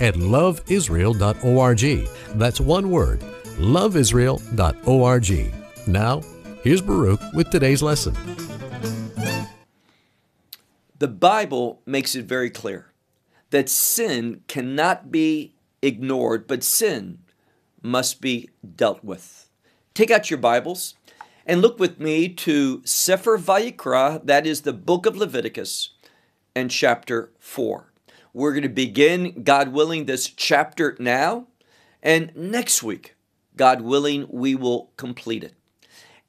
at loveisrael.org. That's one word, loveisrael.org. Now, here's Baruch with today's lesson. The Bible makes it very clear that sin cannot be ignored, but sin must be dealt with. Take out your Bibles and look with me to Sefer Vayikra, that is the book of Leviticus, and chapter 4. We're going to begin, God willing, this chapter now, and next week, God willing, we will complete it.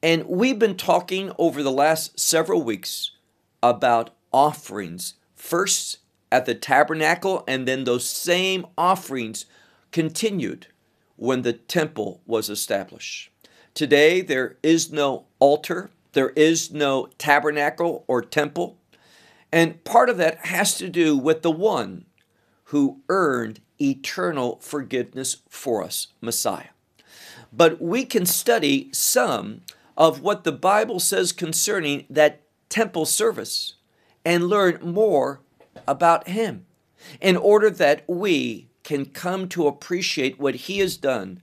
And we've been talking over the last several weeks about offerings. First, at the tabernacle, and then those same offerings continued when the temple was established. Today, there is no altar, there is no tabernacle or temple, and part of that has to do with the one who earned eternal forgiveness for us, Messiah. But we can study some of what the Bible says concerning that temple service and learn more about Him in order that we can come to appreciate what He has done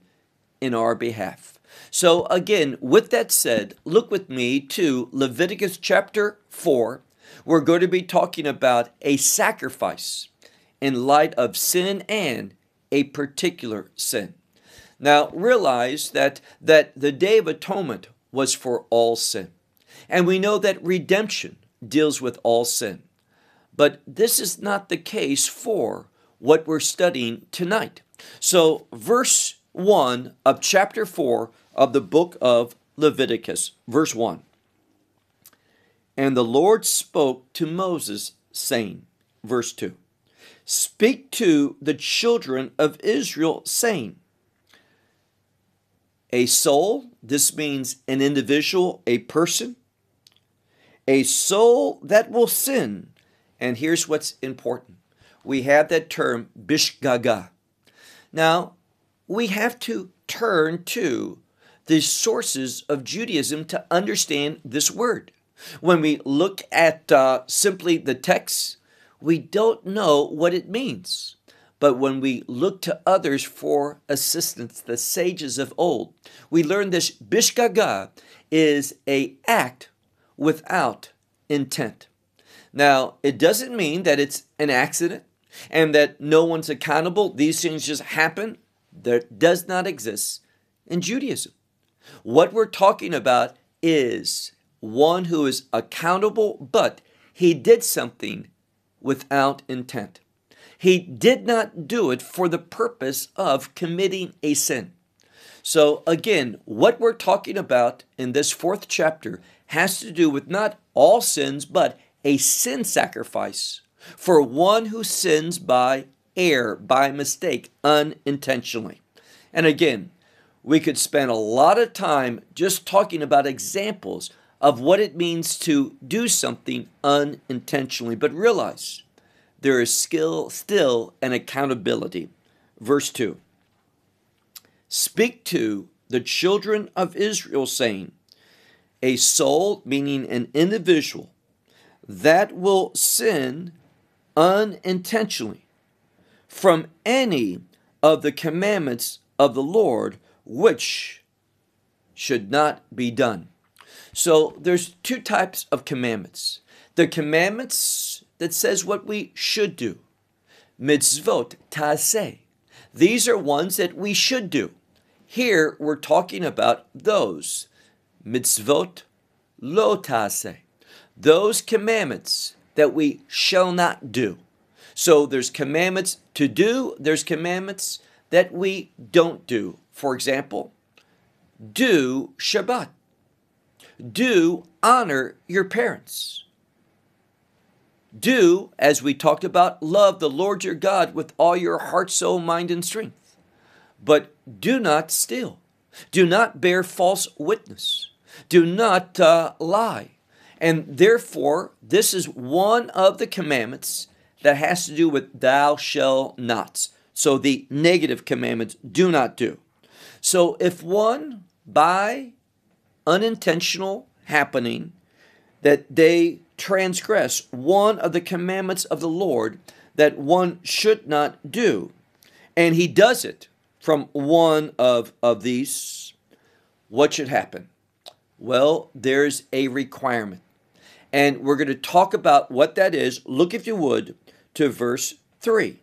in our behalf. So, again, with that said, look with me to Leviticus chapter 4. We're going to be talking about a sacrifice in light of sin and a particular sin. Now, realize that, that the Day of Atonement was for all sin. And we know that redemption deals with all sin. But this is not the case for what we're studying tonight. So, verse 1 of chapter 4 of the book of Leviticus, verse 1. And the Lord spoke to Moses, saying, verse 2 Speak to the children of Israel, saying, A soul, this means an individual, a person, a soul that will sin and here's what's important we have that term, bishgaga. Now, we have to turn to the sources of Judaism to understand this word. When we look at uh, simply the text, we don't know what it means. But when we look to others for assistance, the sages of old, we learn this bishgaga is a act without intent. Now, it doesn't mean that it's an accident and that no one's accountable. These things just happen. That does not exist in Judaism. What we're talking about is one who is accountable, but he did something without intent. He did not do it for the purpose of committing a sin. So, again, what we're talking about in this fourth chapter has to do with not all sins, but a sin sacrifice for one who sins by error, by mistake, unintentionally. And again, we could spend a lot of time just talking about examples of what it means to do something unintentionally, but realize there is skill, still an accountability. Verse 2 Speak to the children of Israel, saying, A soul, meaning an individual, that will sin unintentionally from any of the commandments of the Lord which should not be done. So there's two types of commandments. The commandments that says what we should do. Mitzvot taseh. These are ones that we should do. Here we're talking about those. Mitzvot lo taseh those commandments that we shall not do. So there's commandments to do, there's commandments that we don't do. For example, do Shabbat. Do honor your parents. Do, as we talked about, love the Lord your God with all your heart, soul, mind, and strength. But do not steal. Do not bear false witness. Do not uh, lie. And therefore, this is one of the commandments that has to do with thou shall not. So the negative commandments do not do. So if one, by unintentional happening, that they transgress one of the commandments of the Lord that one should not do, and he does it from one of, of these, what should happen? Well, there's a requirement. And we're going to talk about what that is. Look, if you would, to verse 3.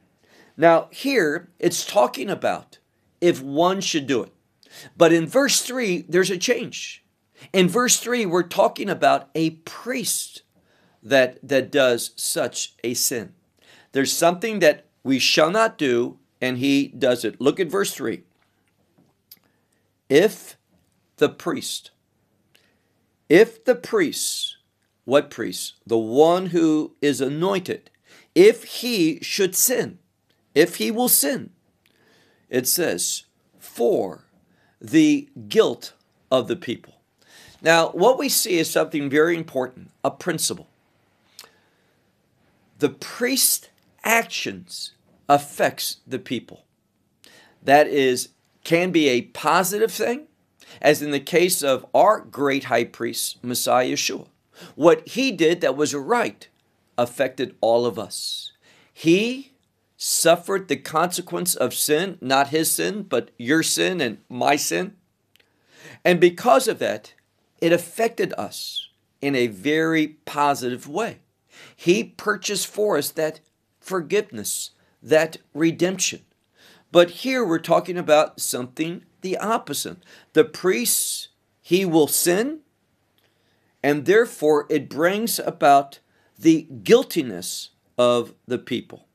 Now, here it's talking about if one should do it. But in verse 3, there's a change. In verse 3, we're talking about a priest that, that does such a sin. There's something that we shall not do, and he does it. Look at verse 3. If the priest, if the priest, what priest? The one who is anointed, if he should sin, if he will sin, it says, for the guilt of the people. Now, what we see is something very important a principle. The priest's actions affects the people. That is can be a positive thing, as in the case of our great high priest, Messiah Yeshua. What he did that was right affected all of us. He suffered the consequence of sin, not his sin, but your sin and my sin. And because of that, it affected us in a very positive way. He purchased for us that forgiveness, that redemption. But here we're talking about something the opposite. The priest, he will sin, and therefore it brings about the guiltiness of the people.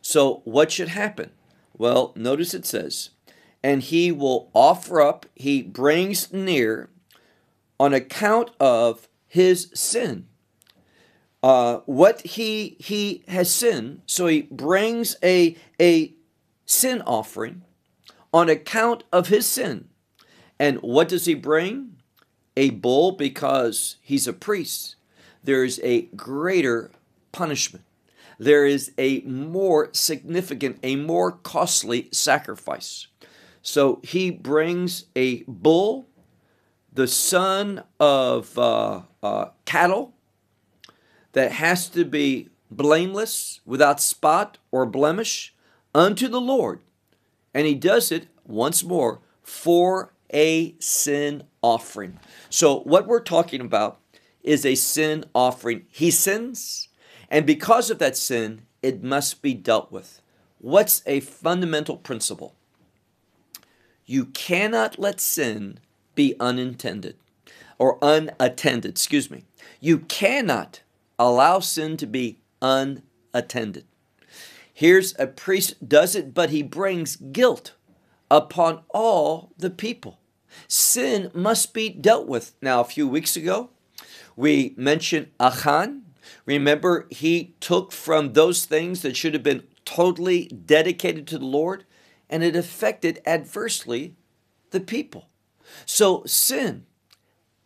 So, what should happen? Well, notice it says, and he will offer up, he brings near on account of his sin uh, what he he has sinned. So he brings a a sin offering on account of his sin. And what does he bring? A bull because he's a priest. There's a greater punishment. There is a more significant, a more costly sacrifice. So he brings a bull, the son of uh, uh, cattle, that has to be blameless, without spot or blemish, unto the Lord. And he does it once more for a sin offering. So, what we're talking about is a sin offering. He sins, and because of that sin, it must be dealt with. What's a fundamental principle? You cannot let sin be unintended or unattended, excuse me. You cannot allow sin to be unattended. Here's a priest does it, but he brings guilt upon all the people. Sin must be dealt with. Now, a few weeks ago, we mentioned Achan. Remember, he took from those things that should have been totally dedicated to the Lord, and it affected adversely the people. So, sin,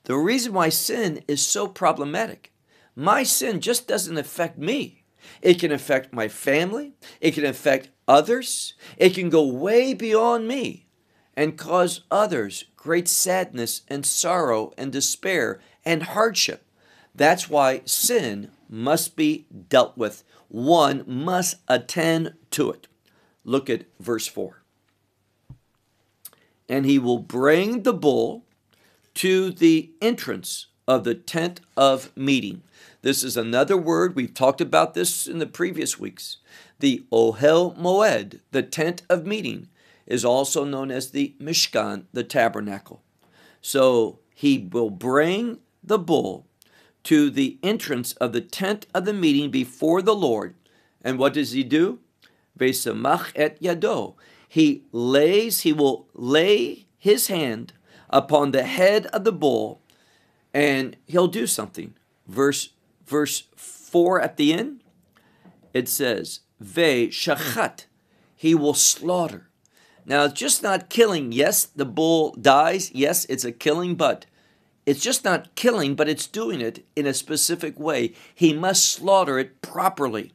the reason why sin is so problematic my sin just doesn't affect me. It can affect my family, it can affect others, it can go way beyond me and cause others great sadness and sorrow and despair and hardship. That's why sin must be dealt with. One must attend to it. Look at verse 4. And he will bring the bull to the entrance of the tent of meeting. This is another word. We've talked about this in the previous weeks. The Ohel Moed, the tent of meeting, is also known as the Mishkan, the tabernacle. So he will bring the bull to the entrance of the tent of the meeting before the Lord. And what does he do? Vesamach et yado. He lays, he will lay his hand upon the head of the bull and he'll do something. Verse verse 4 at the end, it says, Ve shachat, he will slaughter. Now, it's just not killing. Yes, the bull dies. Yes, it's a killing, but it's just not killing, but it's doing it in a specific way. He must slaughter it properly.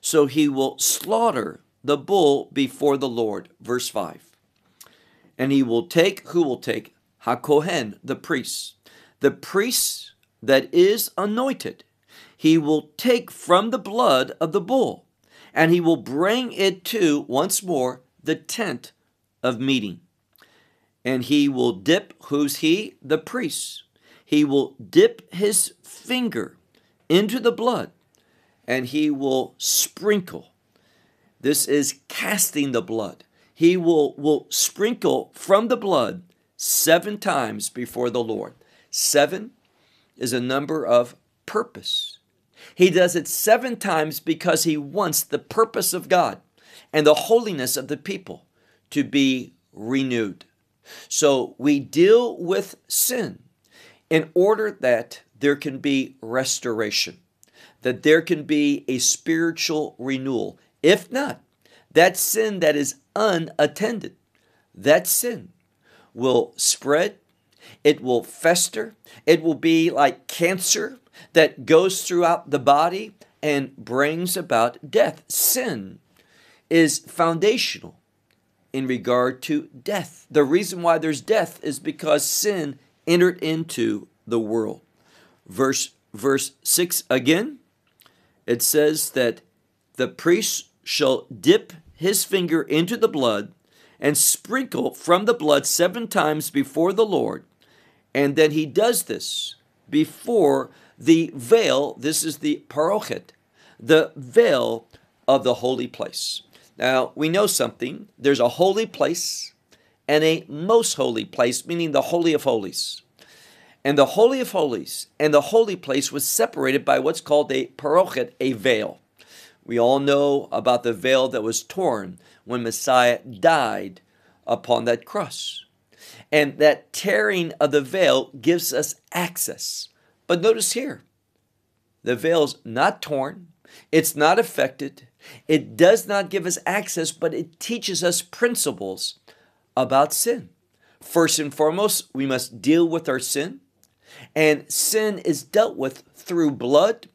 So he will slaughter the bull before the Lord. Verse 5. And he will take, who will take? HaKohen, the priest. The priest that is anointed. He will take from the blood of the bull, and he will bring it to, once more, the tent of meeting. And he will dip, who's he? The priest. He will dip his finger into the blood and he will sprinkle. This is casting the blood. He will, will sprinkle from the blood seven times before the Lord. Seven is a number of purpose. He does it seven times because he wants the purpose of God and the holiness of the people to be renewed. So we deal with sin in order that there can be restoration, that there can be a spiritual renewal. If not, that sin that is unattended, that sin will spread, it will fester, it will be like cancer that goes throughout the body and brings about death. Sin is foundational in regard to death. The reason why there's death is because sin entered into the world. Verse verse 6 again it says that the priest shall dip his finger into the blood and sprinkle from the blood seven times before the Lord. And then he does this before the veil. This is the parochet, the veil of the holy place. Now, we know something. There's a holy place and a most holy place, meaning the Holy of Holies. And the Holy of Holies and the holy place was separated by what's called a parochet, a veil. We all know about the veil that was torn when Messiah died upon that cross. And that tearing of the veil gives us access. But notice here, the veil's not torn, it's not affected, it does not give us access, but it teaches us principles about sin. First and foremost, we must deal with our sin, and sin is dealt with through blood,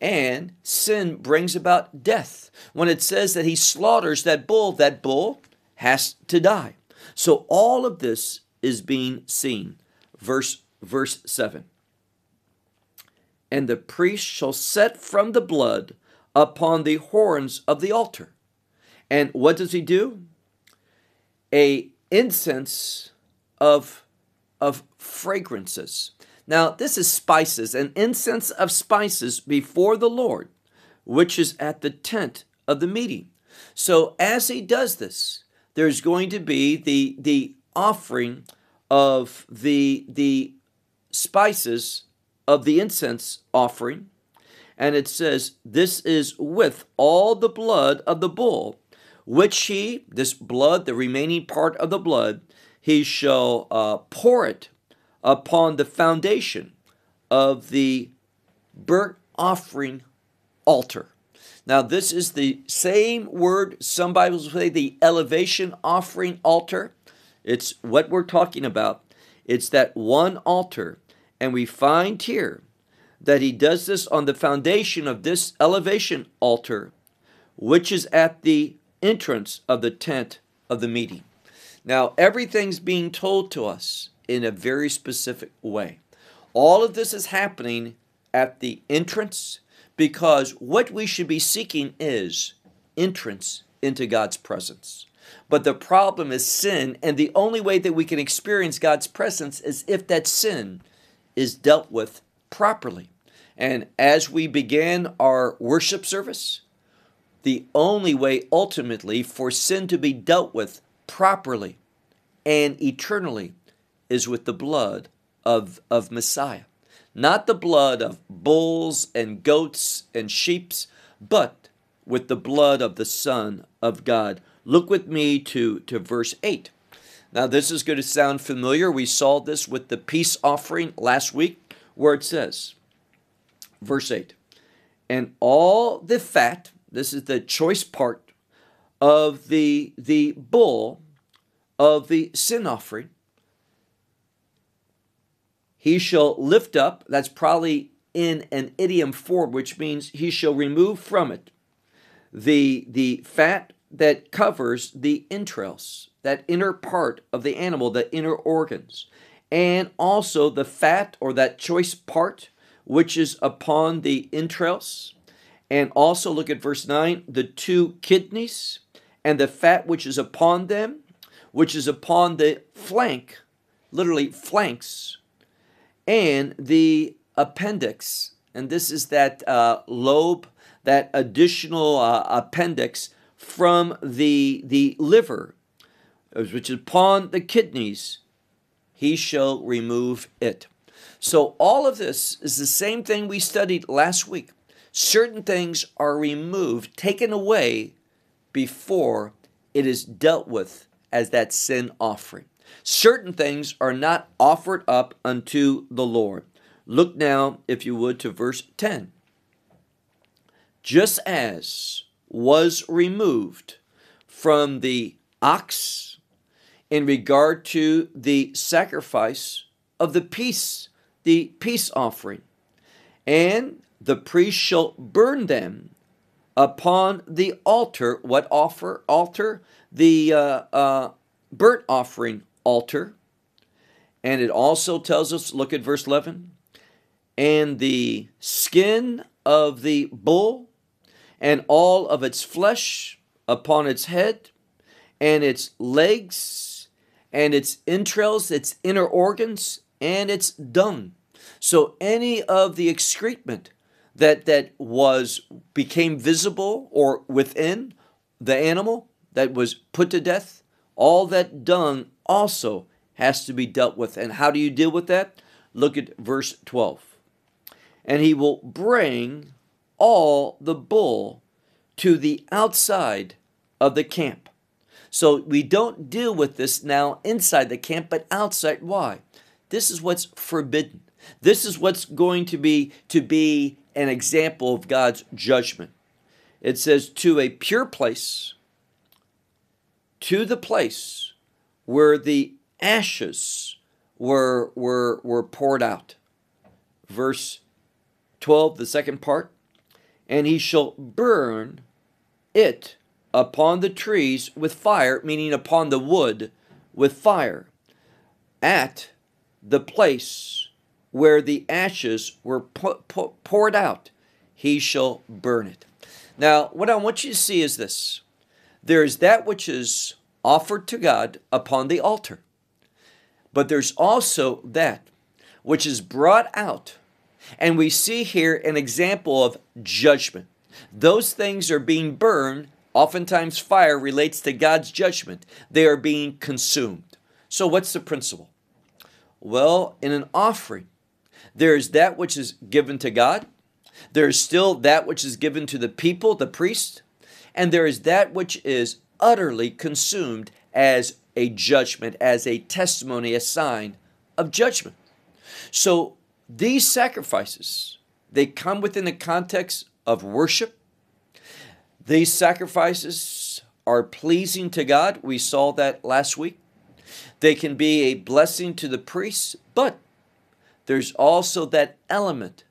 and sin brings about death. When it says that he slaughters that bull, that bull has to die. So all of this is being seen. Verse verse 7. And the priest shall set from the blood upon the horns of the altar. And what does he do? A incense of, of fragrances. Now, this is spices, an incense of spices before the Lord, which is at the tent of the meeting. So, as he does this, there's going to be the, the offering of the, the spices of the incense offering and it says, This is with all the blood of the bull, which he, this blood, the remaining part of the blood, he shall uh, pour it upon the foundation of the burnt offering altar. Now, this is the same word, some Bibles say the elevation offering altar. It's what we're talking about. It's that one altar. And we find here that he does this on the foundation of this elevation altar, which is at the entrance of the tent of the meeting. Now, everything's being told to us in a very specific way. All of this is happening at the entrance because what we should be seeking is entrance into God's presence. But the problem is sin, and the only way that we can experience God's presence is if that sin is dealt with properly. And as we begin our worship service, the only way ultimately for sin to be dealt with properly and eternally is with the blood of, of Messiah. Not the blood of bulls and goats and sheeps, but with the blood of the Son of God. Look with me to, to verse 8. Now, this is going to sound familiar. We saw this with the peace offering last week where it says, verse 8, and all the fat, this is the choice part of the, the bull, of the sin offering, he shall lift up, that's probably in an idiom form, which means he shall remove from it the, the fat that covers the entrails, that inner part of the animal, the inner organs, and also the fat or that choice part which is upon the entrails. And also look at verse 9 the two kidneys and the fat which is upon them, which is upon the flank, literally flanks, and the appendix. And this is that uh, lobe, that additional uh, appendix from the, the liver, which is upon the kidneys. He shall remove it. So, all of this is the same thing we studied last week. Certain things are removed, taken away before it is dealt with as that sin offering. Certain things are not offered up unto the Lord. Look now, if you would, to verse 10. Just as was removed from the ox in regard to the sacrifice of the peace, the peace offering, and the priest shall burn them upon the altar. What offer? Altar? The uh, uh, burnt offering altar. And it also tells us, look at verse 11, and the skin of the bull and all of its flesh upon its head and its legs and its entrails, its inner organs, and its dung. So any of the excrement that that was became visible or within the animal that was put to death, all that dung also has to be dealt with. And how do you deal with that? Look at verse 12. And he will bring all the bull to the outside of the camp. So we don't deal with this now inside the camp, but outside. Why? This is what's forbidden. This is what's going to be to be an example of God's judgment. It says, to a pure place, to the place where the ashes were, were, were poured out. Verse 12, the second part, and he shall burn it upon the trees with fire, meaning upon the wood with fire, at the place where the ashes were poured out, he shall burn it. Now, what I want you to see is this there is that which is offered to God upon the altar, but there's also that which is brought out. And we see here an example of judgment. Those things are being burned. Oftentimes, fire relates to God's judgment. They are being consumed. So, what's the principle? Well, in an offering, there is that which is given to God, there is still that which is given to the people, the priest, and there is that which is utterly consumed as a judgment, as a testimony, a sign of judgment. So these sacrifices, they come within the context of worship. These sacrifices are pleasing to God. We saw that last week. They can be a blessing to the priests, but there's also that element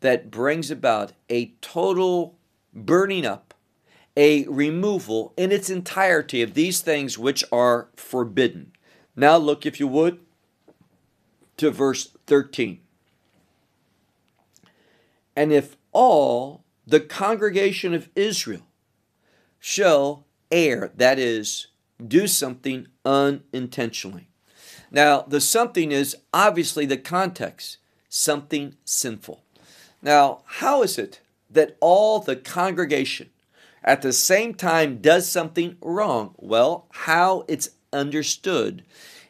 that brings about a total burning up, a removal in its entirety of these things which are forbidden. Now, look, if you would, to verse 13. And if all the congregation of Israel shall err, that is, do something unintentionally. Now, the something is obviously the context, something sinful. Now, how is it that all the congregation at the same time does something wrong? Well, how it's understood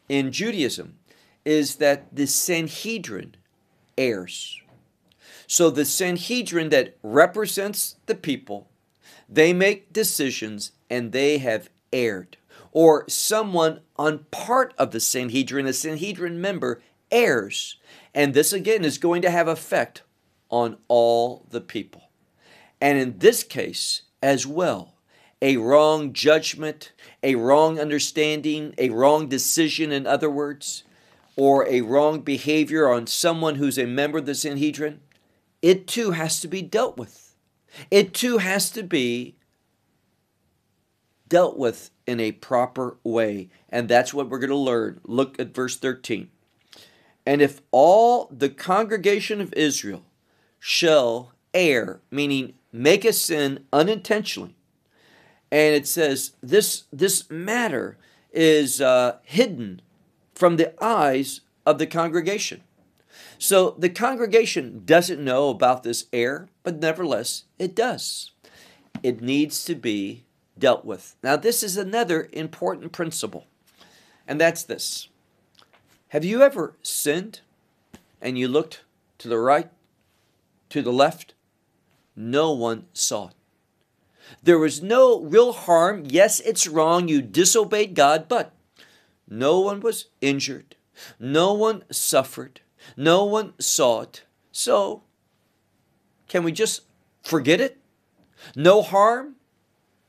in Judaism is that the Sanhedrin errs. So the Sanhedrin that represents the people, they make decisions and they have erred or someone on part of the Sanhedrin, a Sanhedrin member, errs. And this again is going to have effect on all the people. And in this case as well, a wrong judgment, a wrong understanding, a wrong decision, in other words, or a wrong behavior on someone who's a member of the Sanhedrin, it too has to be dealt with. It too has to be dealt with in a proper way. And that's what we're going to learn. Look at verse 13. And if all the congregation of Israel shall err, meaning make a sin unintentionally, and it says this this matter is uh, hidden from the eyes of the congregation. So the congregation doesn't know about this error, but nevertheless it does. It needs to be dealt with. Now, this is another important principle, and that's this Have you ever sinned and you looked to the right, to the left? No one saw it. There was no real harm. Yes, it's wrong. You disobeyed God, but no one was injured. No one suffered. No one saw it. So, can we just forget it? No harm?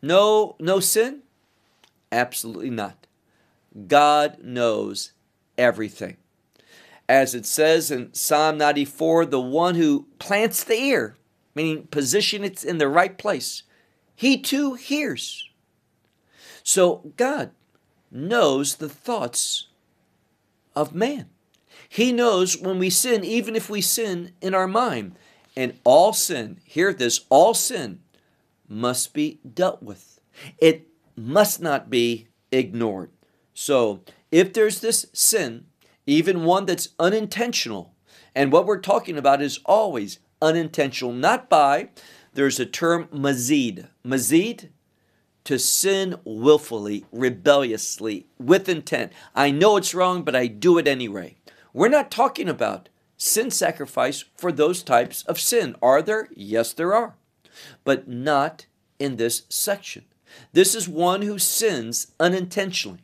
No no sin? Absolutely not. God knows everything. As it says in Psalm 94, the one who plants the ear, meaning position it in the right place, he too hears. So God knows the thoughts of man. He knows when we sin, even if we sin in our mind. And all sin, hear this, all sin must be dealt with. It must not be ignored. So if there's this sin, even one that's unintentional, and what we're talking about is always unintentional, not by there's a term mazid. Mazid, to sin willfully, rebelliously, with intent. I know it's wrong, but I do it anyway. We're not talking about sin sacrifice for those types of sin. Are there? Yes, there are. But not in this section. This is one who sins unintentionally.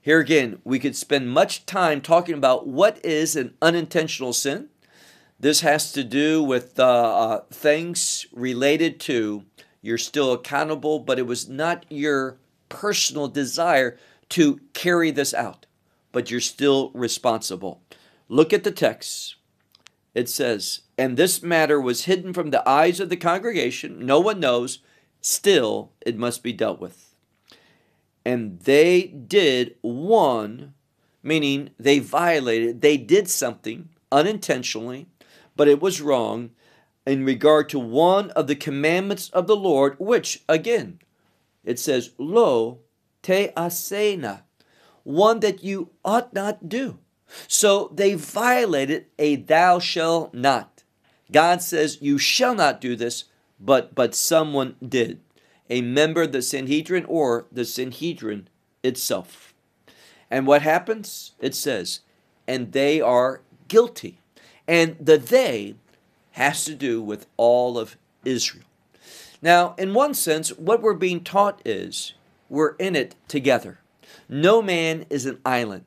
Here again, we could spend much time talking about what is an unintentional sin. This has to do with uh, uh, things related to you're still accountable, but it was not your personal desire to carry this out, but you're still responsible. Look at the text. It says, And this matter was hidden from the eyes of the congregation. No one knows. Still, it must be dealt with. And they did one, meaning they violated, they did something unintentionally but it was wrong in regard to one of the commandments of the Lord, which, again, it says, Lo te asena, one that you ought not do. So they violated a thou shall not. God says, You shall not do this, but but someone did. A member of the Sanhedrin or the Sanhedrin itself. And what happens? It says, and they are guilty. And the they has to do with all of Israel. Now, in one sense, what we're being taught is we're in it together. No man is an island.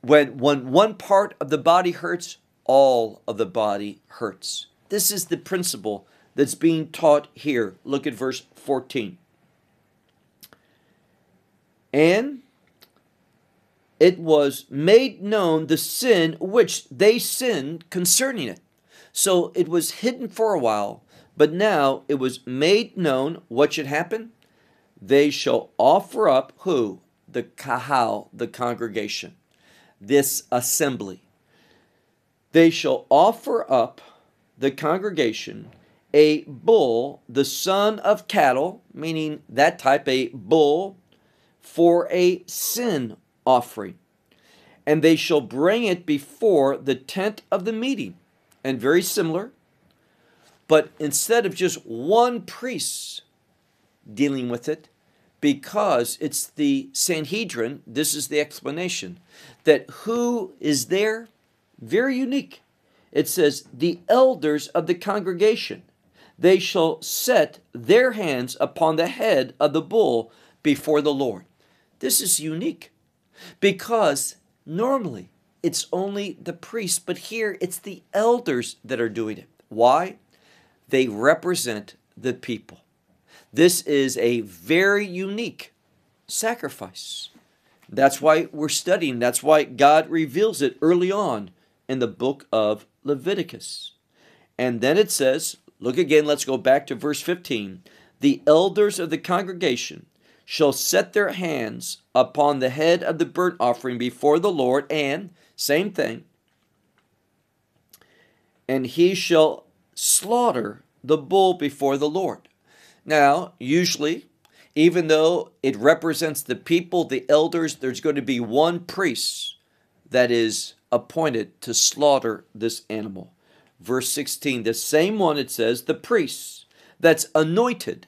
When, when one part of the body hurts, all of the body hurts. This is the principle that's being taught here. Look at verse 14. And it was made known the sin which they sinned concerning it. So it was hidden for a while, but now it was made known what should happen. They shall offer up who? The kahal, the congregation, this assembly. They shall offer up the congregation a bull, the son of cattle, meaning that type, a bull, for a sin offering. And they shall bring it before the tent of the meeting. And very similar, but instead of just one priest dealing with it, because it's the Sanhedrin, this is the explanation, that who is there? Very unique. It says, the elders of the congregation, they shall set their hands upon the head of the bull before the Lord. This is unique because normally it's only the priests, but here it's the elders that are doing it. Why? They represent the people. This is a very unique sacrifice. That's why we're studying. That's why God reveals it early on in the book of Leviticus. And then it says, look again, let's go back to verse 15. The elders of the congregation shall set their hands upon the head of the burnt offering before the Lord, and, same thing, and he shall slaughter the bull before the Lord. Now, usually, even though it represents the people, the elders, there's going to be one priest that is appointed to slaughter this animal. Verse 16, the same one it says, the priest that's anointed.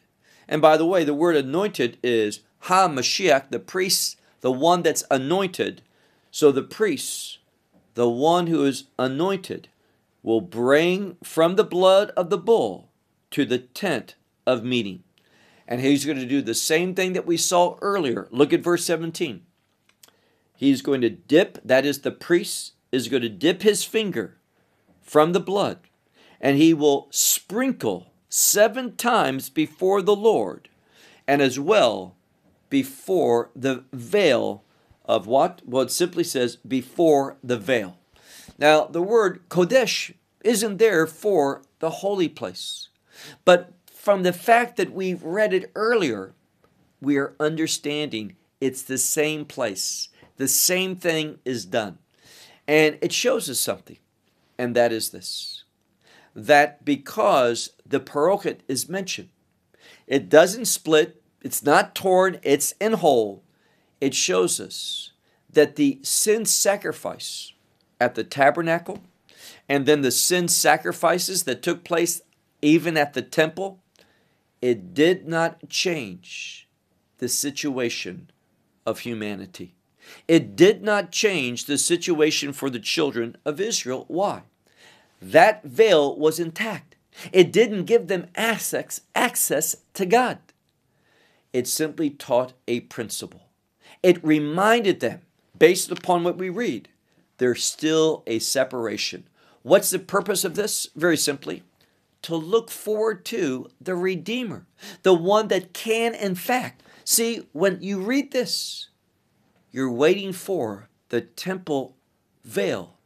And by the way, the word anointed is Ha Mashiach, the priest, the one that's anointed. So the priest, the one who is anointed, will bring from the blood of the bull to the tent of meeting. And he's going to do the same thing that we saw earlier. Look at verse 17. He's going to dip, that is, the priest is going to dip his finger from the blood, and he will sprinkle seven times before the Lord, and as well before the veil of what? Well, it simply says before the veil. Now, the word Kodesh isn't there for the holy place, but from the fact that we've read it earlier, we are understanding it's the same place. The same thing is done. And it shows us something, and that is this that because the parochet is mentioned, it doesn't split, it's not torn, it's in whole. It shows us that the sin sacrifice at the tabernacle and then the sin sacrifices that took place even at the temple it did not change the situation of humanity. It did not change the situation for the children of Israel. Why? That veil was intact. It didn't give them access, access to God. It simply taught a principle. It reminded them, based upon what we read, there's still a separation. What's the purpose of this? Very simply, to look forward to the Redeemer, the one that can, in fact, see, when you read this, you're waiting for the temple veil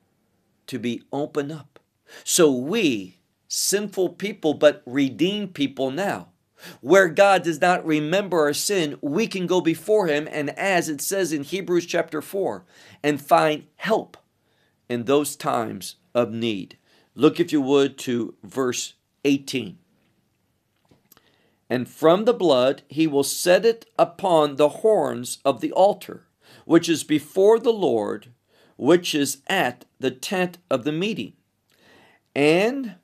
to be opened up. So we, sinful people, but redeemed people now, where God does not remember our sin, we can go before Him, and as it says in Hebrews chapter 4, and find help in those times of need. Look, if you would, to verse 18. And from the blood he will set it upon the horns of the altar, which is before the Lord, which is at the tent of the meeting. And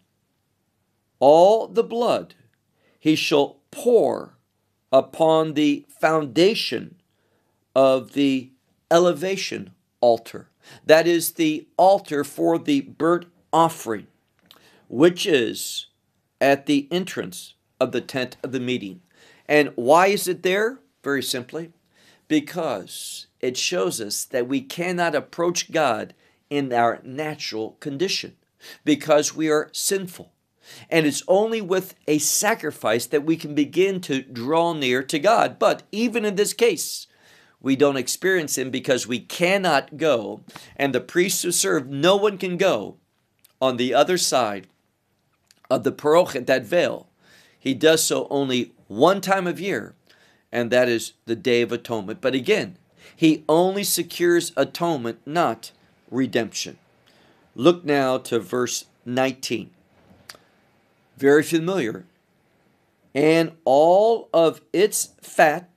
all the blood he shall pour upon the foundation of the elevation altar. That is the altar for the burnt offering, which is at the entrance of the tent of the meeting. And why is it there? Very simply, because it shows us that we cannot approach God in our natural condition because we are sinful. And it's only with a sacrifice that we can begin to draw near to God. But even in this case, we don't experience Him because we cannot go, and the priests who serve, no one can go on the other side of the parochet, that veil, he does so only one time of year, and that is the Day of Atonement. But again, he only secures atonement, not redemption. Look now to verse 19. Very familiar. And all of its fat,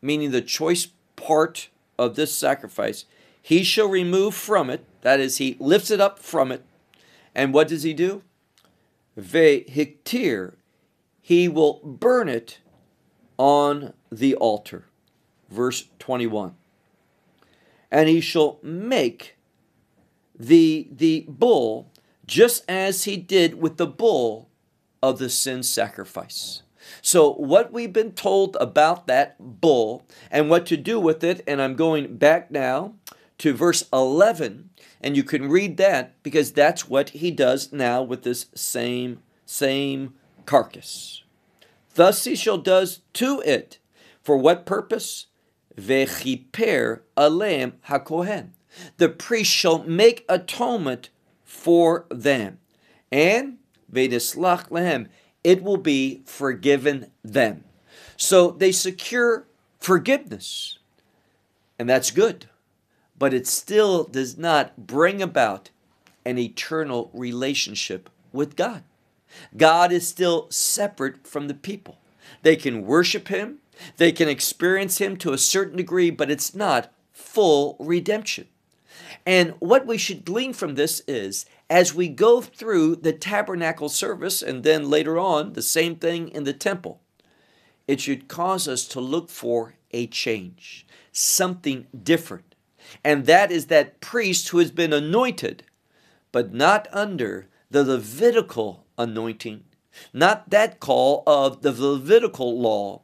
meaning the choice part of this sacrifice, he shall remove from it. That is, he lifts it up from it. And what does he do? vehiktir, he will burn it on the altar. Verse 21. And he shall make the, the bull just as he did with the bull of the sin sacrifice. So, what we've been told about that bull and what to do with it, and I'm going back now to verse 11 and you can read that because that's what he does now with this same same carcass. Thus he shall does to it. For what purpose? Vechiper alem hakohen. The priest shall make atonement for them. And vedislach lehem. It will be forgiven them. So they secure forgiveness. And that's good. But it still does not bring about an eternal relationship with God. God is still separate from the people. They can worship Him, they can experience Him to a certain degree, but it's not full redemption. And what we should glean from this is as we go through the tabernacle service and then later on the same thing in the temple, it should cause us to look for a change, something different. And that is that priest who has been anointed, but not under the Levitical anointing, not that call of the Levitical law,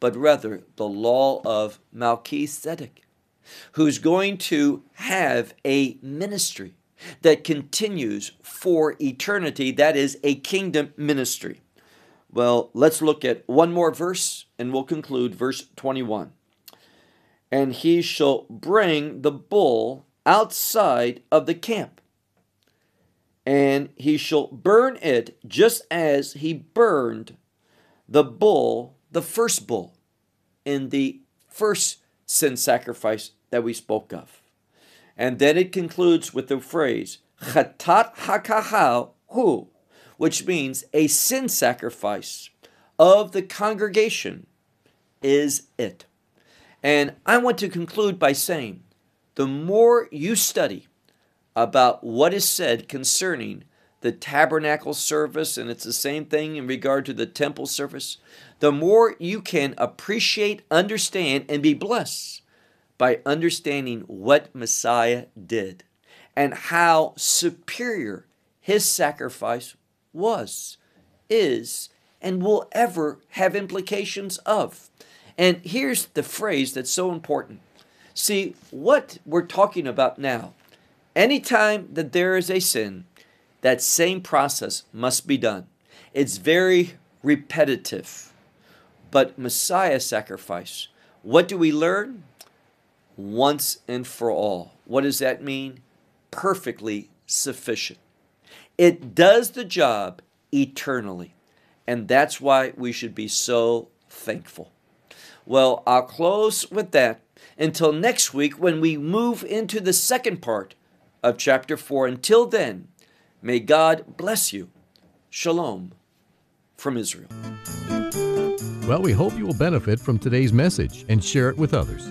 but rather the law of Melchizedek, who's going to have a ministry that continues for eternity. That is a kingdom ministry. Well, let's look at one more verse and we'll conclude verse 21. And he shall bring the bull outside of the camp and he shall burn it just as he burned the bull, the first bull, in the first sin sacrifice that we spoke of. And then it concludes with the phrase, Chatat hakahal hu, which means a sin sacrifice of the congregation is it. And I want to conclude by saying, the more you study, about what is said concerning the tabernacle service, and it's the same thing in regard to the temple service, the more you can appreciate, understand, and be blessed by understanding what Messiah did and how superior his sacrifice was, is, and will ever have implications of. And here's the phrase that's so important. See, what we're talking about now Anytime that there is a sin, that same process must be done. It's very repetitive. But Messiah sacrifice, what do we learn? Once and for all. What does that mean? Perfectly sufficient. It does the job eternally. And that's why we should be so thankful. Well, I'll close with that until next week when we move into the second part of chapter 4. Until then, may God bless you. Shalom from Israel. Well, we hope you will benefit from today's message and share it with others.